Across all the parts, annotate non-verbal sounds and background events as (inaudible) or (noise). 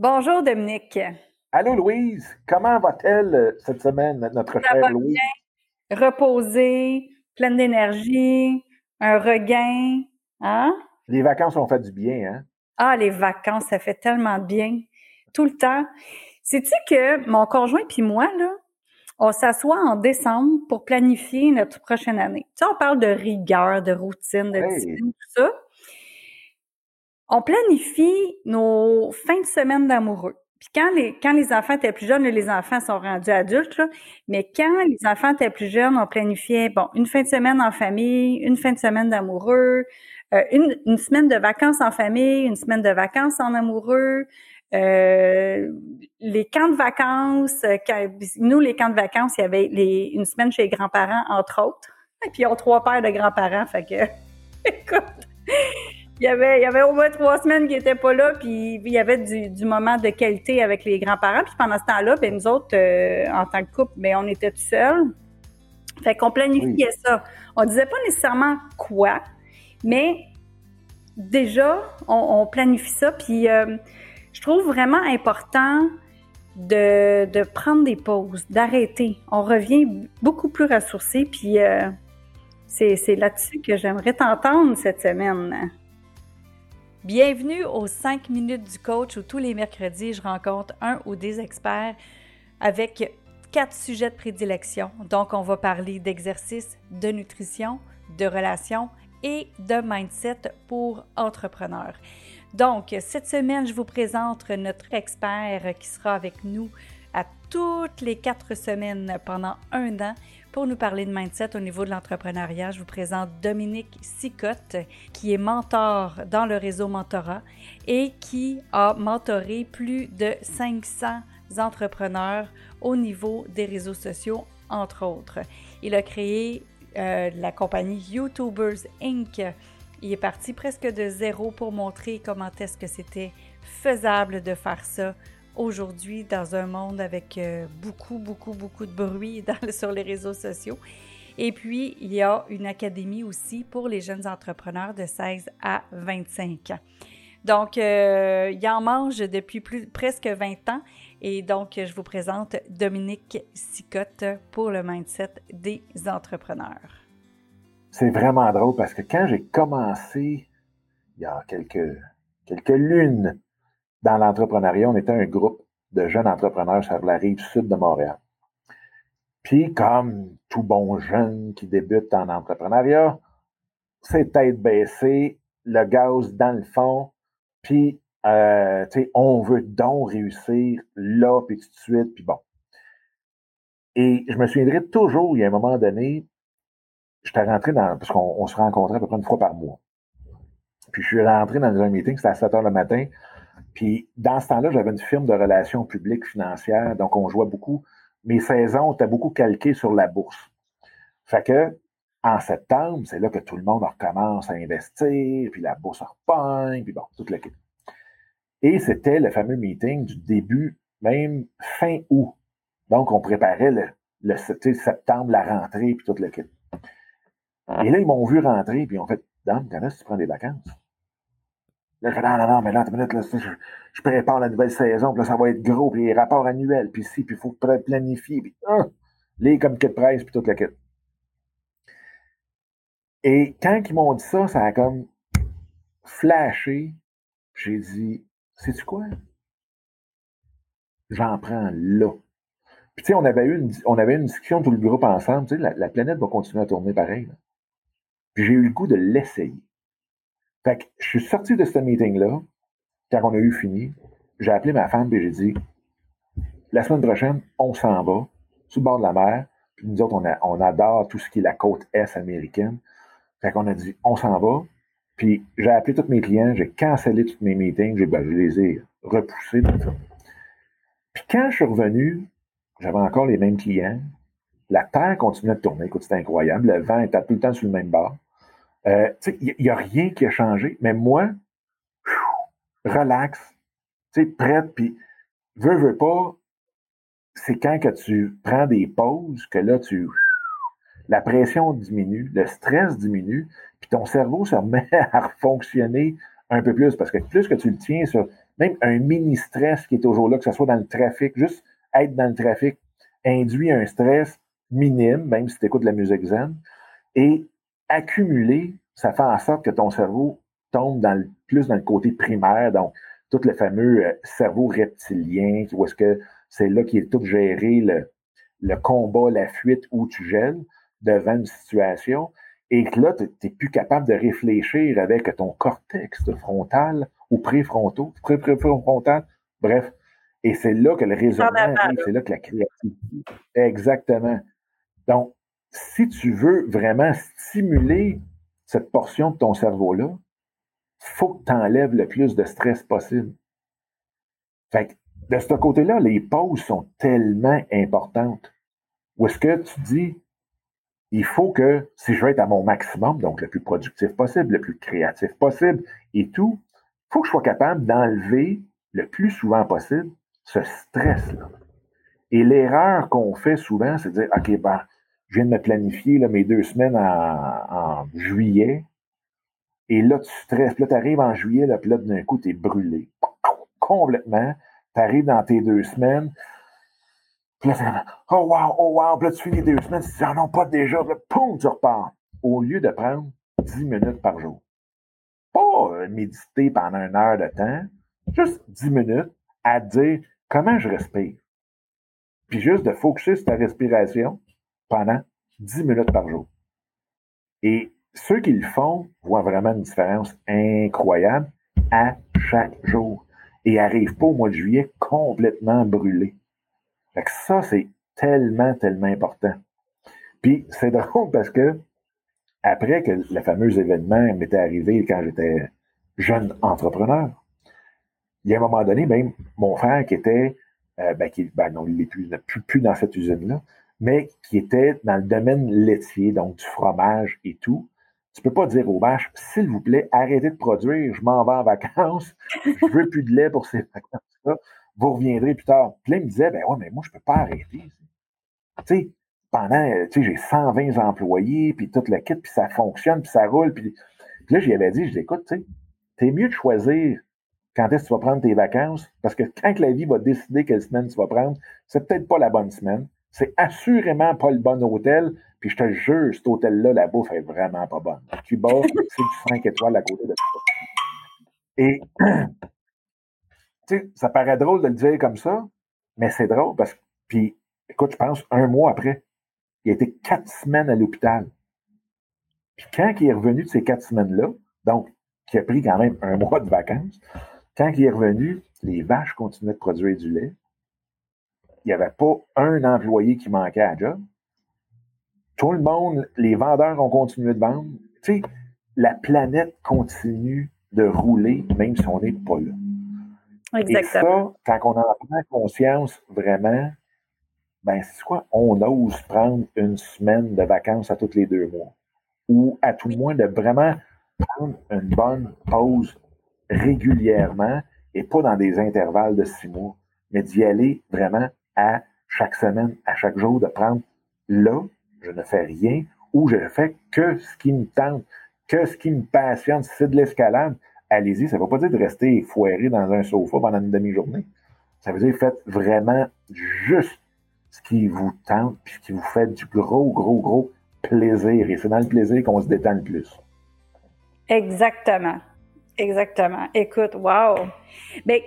Bonjour Dominique. Allô Louise, comment va-t-elle euh, cette semaine, notre Ça chère Louise? Bien. Reposée, pleine d'énergie, un regain. Hein? Les vacances ont fait du bien, hein? Ah, les vacances, ça fait tellement bien. Tout le temps. Sais-tu que mon conjoint puis moi, là, on s'assoit en décembre pour planifier notre prochaine année? Tu sais, on parle de rigueur, de routine, de Hey. discipline, tout ça. On planifie nos fins de semaine d'amoureux. Puis quand les, quand les enfants étaient plus jeunes, les enfants sont rendus adultes, mais quand les enfants étaient plus jeunes, on planifiait, bon, une fin de semaine en famille, une fin de semaine d'amoureux, euh, une, une semaine de vacances en famille, une semaine de vacances en amoureux, euh, les camps de vacances. euh, quand- nous, les camps de vacances, il y avait une semaine chez les grands-parents, entre autres. (laughs) Et puis, ils ont trois paires de grands-parents, fait que, (laughs) écoute, il y avait, il y avait au moins trois semaines qui n'étaient pas là, puis il y avait du, du moment de qualité avec les grands-parents. Puis pendant ce temps-là, ben nous autres, euh, en tant que couple, ben on était tout seuls. Fait qu'on planifiait ça. On disait pas nécessairement quoi, mais déjà, on, on planifie ça. Puis euh, je trouve vraiment important de, de prendre des pauses, d'arrêter. On revient beaucoup plus ressourcé, puis euh, c'est c'est là-dessus que j'aimerais t'entendre cette semaine. Bienvenue aux 5 minutes du coach où tous les mercredis, je rencontre un ou des experts avec quatre sujets de prédilection. Donc, on va parler d'exercice, de nutrition, de relations et de mindset pour entrepreneurs. Donc, cette semaine, je vous présente notre expert qui sera avec nous à toutes les quatre semaines pendant un an pour nous parler de mindset au niveau de l'entrepreneuriat. Je vous présente Dominique Sicotte, qui est mentor dans le réseau Mentorat et qui a mentoré plus de 500 entrepreneurs au niveau des réseaux sociaux, entre autres. Il a créé euh, la compagnie YouTubers Inc. Il est parti presque de zéro pour montrer comment est-ce que c'était faisable de faire ça aujourd'hui dans un monde avec euh, beaucoup, beaucoup, beaucoup de bruit (laughs) sur les réseaux sociaux. Et puis, il y a une académie aussi pour les jeunes entrepreneurs de 16 à 25 ans. Donc, euh, il en mange depuis presque 20 ans. Et donc, je vous présente Dominique Sicotte pour le mindset des entrepreneurs. C'est vraiment drôle parce que quand j'ai commencé, il y a quelques lunes, dans l'entrepreneuriat, on était un groupe de jeunes entrepreneurs sur la rive sud de Montréal. Puis, comme tout bon jeune qui débute en entrepreneuriat, c'est tête baissée, le gaz dans le fond, puis, euh, tu sais, on veut donc réussir là, puis tout de suite, puis bon. Et je me souviendrai toujours, il y a un moment donné, j'étais rentré dans, parce qu'on on se rencontrait à peu près une fois par mois. Puis je suis rentré dans un meeting, c'était à 7 heures le matin, puis dans ce temps-là, j'avais une firme de relations publiques financières, donc on jouait beaucoup. Mes saisons étaient beaucoup calquées sur la bourse. Fait que en septembre, c'est là que tout le monde recommence à investir, puis la bourse repogne, puis bon, toute l'équipe. Et c'était le fameux meeting du début, même fin août. Donc, on préparait le, septembre, la rentrée, puis toute l'équipe. Et là, ils m'ont vu rentrer, puis ils ont fait Dame, quand est-ce tu prends des vacances? Là, non, non, mais là, minute, là, je, prépare la nouvelle saison, puis là, ça va être gros, puis les rapports annuels, puis si, puis il faut planifier, puis ah, les comités de presse, puis toute la quête. Et quand ils m'ont dit ça, ça a comme flashé. J'ai dit, sais-tu quoi? J'en prends là. Puis, tu sais, on avait eu une, on avait une discussion, tout le groupe ensemble, tu sais, la, la planète va continuer à tourner pareil. Puis j'ai eu le goût de l'essayer. Fait que je suis sorti de ce meeting-là, quand on a eu fini, j'ai appelé ma femme et j'ai dit la semaine prochaine, on s'en va, sur le bord de la mer. Puis nous autres, on adore tout ce qui est la côte est américaine. Fait qu'on a dit on s'en va. Puis j'ai appelé tous mes clients, j'ai cancellé tous mes meetings, ben, je les ai repoussés, tout ça. Puis quand je suis revenu, j'avais encore les mêmes clients. La terre continuait de tourner. Écoute, c'était incroyable. Le vent était tout le temps sur le même bord. Euh, il n'y a rien qui a changé, mais moi, relax, prête, puis veux, veux pas, c'est quand tu prends des pauses que là, tu la pression diminue, le stress diminue, puis ton cerveau se remet (laughs) à fonctionner un peu plus, parce que plus que tu le tiens sur même un mini-stress qui est toujours là, que ce soit dans le trafic, juste être dans le trafic induit un stress minime, même si tu écoutes la musique zen, et accumuler, ça fait en sorte que ton cerveau tombe dans le, plus dans le côté primaire, donc tout le fameux euh, cerveau reptilien, où est-ce que c'est là qui est tout géré le, le combat, la fuite où tu gèles devant une situation, et que là, tu n'es plus capable de réfléchir avec ton cortex frontal ou préfrontaux, préfrontal, bref. Et c'est là que le raisonnement arrive, c'est là que la créativité. Exactement. Donc, si tu veux vraiment stimuler cette portion de ton cerveau-là, faut que tu enlèves le plus de stress possible. Fait que, de ce côté-là, les pauses sont tellement importantes. Où est-ce que tu dis, il faut que, si je veux être à mon maximum, donc le plus productif possible, le plus créatif possible et tout, il faut que je sois capable d'enlever le plus souvent possible ce stress-là. Et l'erreur qu'on fait souvent, c'est de dire, OK, ben, je viens de me planifier mes deux semaines en, juillet, et là, tu stresses. Puis là, tu arrives en juillet, là, puis là, d'un coup, tu es brûlé. Complètement. Tu arrives dans tes deux semaines, puis là, oh wow, oh wow, puis là, tu finis deux semaines, tu dis, non, pas déjà, puis là, poum, tu repars. Au lieu de prendre 10 minutes par jour. Pas euh, méditer pendant une heure de temps, juste 10 minutes à dire comment je respire. Puis juste de focuser sur ta respiration pendant 10 minutes par jour. Et ceux qui le font voient vraiment une différence incroyable à chaque jour et n'arrivent pas au mois de juillet complètement brûlés. Fait que ça, c'est tellement, tellement important. Puis c'est (laughs) drôle parce que après que le fameux événement m'était arrivé quand j'étais jeune entrepreneur, il y a un moment donné, même mon frère qui était, euh, ben, qui, ben il n'est plus, dans cette usine-là, mais qui était dans le domaine laitier, donc du fromage et tout. Tu peux pas dire aux vaches, s'il vous plaît, arrêtez de produire, je m'en vais en vacances, je veux plus de lait pour ces vacances-là vous reviendrez plus tard. Puis là, il me disait, ben ouais, mais moi, je peux pas arrêter. Tu sais, pendant, tu sais, j'ai 120 employés, puis tout le kit, puis ça fonctionne, puis ça roule. Puis, là, j'y avais dit, je dis, écoute, tu sais, t'es mieux de choisir quand est-ce que tu vas prendre tes vacances, parce que quand la vie va décider quelle semaine tu vas prendre, c'est peut-être pas la bonne semaine. C'est assurément pas le bon hôtel. Puis je te jure, cet hôtel-là, la bouffe est vraiment pas bonne. Cuba, (laughs) c'est du 5 étoiles à côté de ça. Et (clears throat) sais, ça paraît drôle de le dire comme ça, mais c'est drôle parce que, puis, écoute, je pense un mois après, il a été quatre semaines à l'hôpital. Puis quand il est revenu de ces quatre semaines-là, donc, qui a pris quand même un (laughs) mois de vacances, quand il est revenu, les vaches continuaient de produire du lait. Il n'y avait pas un employé qui manquait à job. Tout le monde, les vendeurs ont continué de vendre. Tu sais, la planète continue de rouler, même si on n'est pas là. Exactement. Et ça, quand on en prend conscience vraiment, ben c'est quoi? On ose prendre une semaine de vacances à tous les deux mois. Ou à tout le moins de vraiment prendre une bonne pause régulièrement et pas dans des intervalles de six mois, mais d'y aller vraiment à chaque semaine, à chaque jour, de prendre là, je ne fais rien ou je ne fais que ce qui me tente, que ce qui me passionne. Si c'est de l'escalade, allez-y. Ça ne veut pas dire de rester foiré dans un sofa pendant une demi-journée. Ça veut dire faites vraiment juste ce qui vous tente, puis ce qui vous fait du gros, gros, gros plaisir. Et c'est dans le plaisir qu'on se détend le plus. Exactement. Exactement. Écoute, wow. Ben,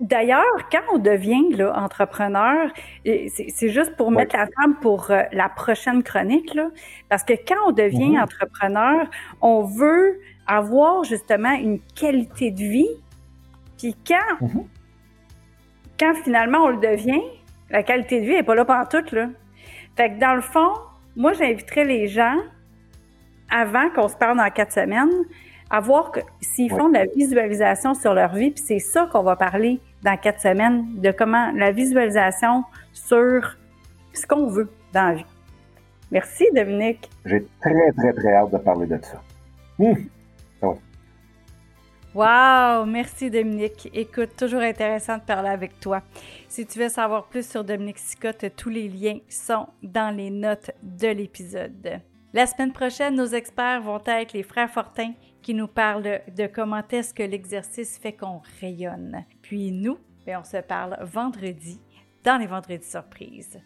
d'ailleurs, quand on devient là, entrepreneur, c'est juste pour mettre la table pour euh, la prochaine chronique, là, parce que quand on devient mm-hmm. entrepreneur, on veut avoir justement une qualité de vie. Puis quand, mhm. quand finalement on le devient, la qualité de vie n'est pas là pendant tout. Là. Fait que dans le fond, moi, j'inviterais les gens, avant qu'on se parle dans quatre semaines, à voir que s'ils font de la visualisation sur leur vie, puis c'est ça qu'on va parler dans quatre semaines, de comment la visualisation sur ce qu'on veut dans la vie. Merci, Dominique. J'ai très, très, très hâte de parler de ça. Hum. Wow, merci Dominique. Écoute, toujours intéressant de parler avec toi. Si tu veux savoir plus sur Dominique Sicotte, tous les liens sont dans les notes de l'épisode. La semaine prochaine, nos experts vont être les frères Fortin qui nous parlent de, comment est-ce que l'exercice fait qu'on rayonne. Puis nous, ben, on se parle vendredi dans les vendredis surprises.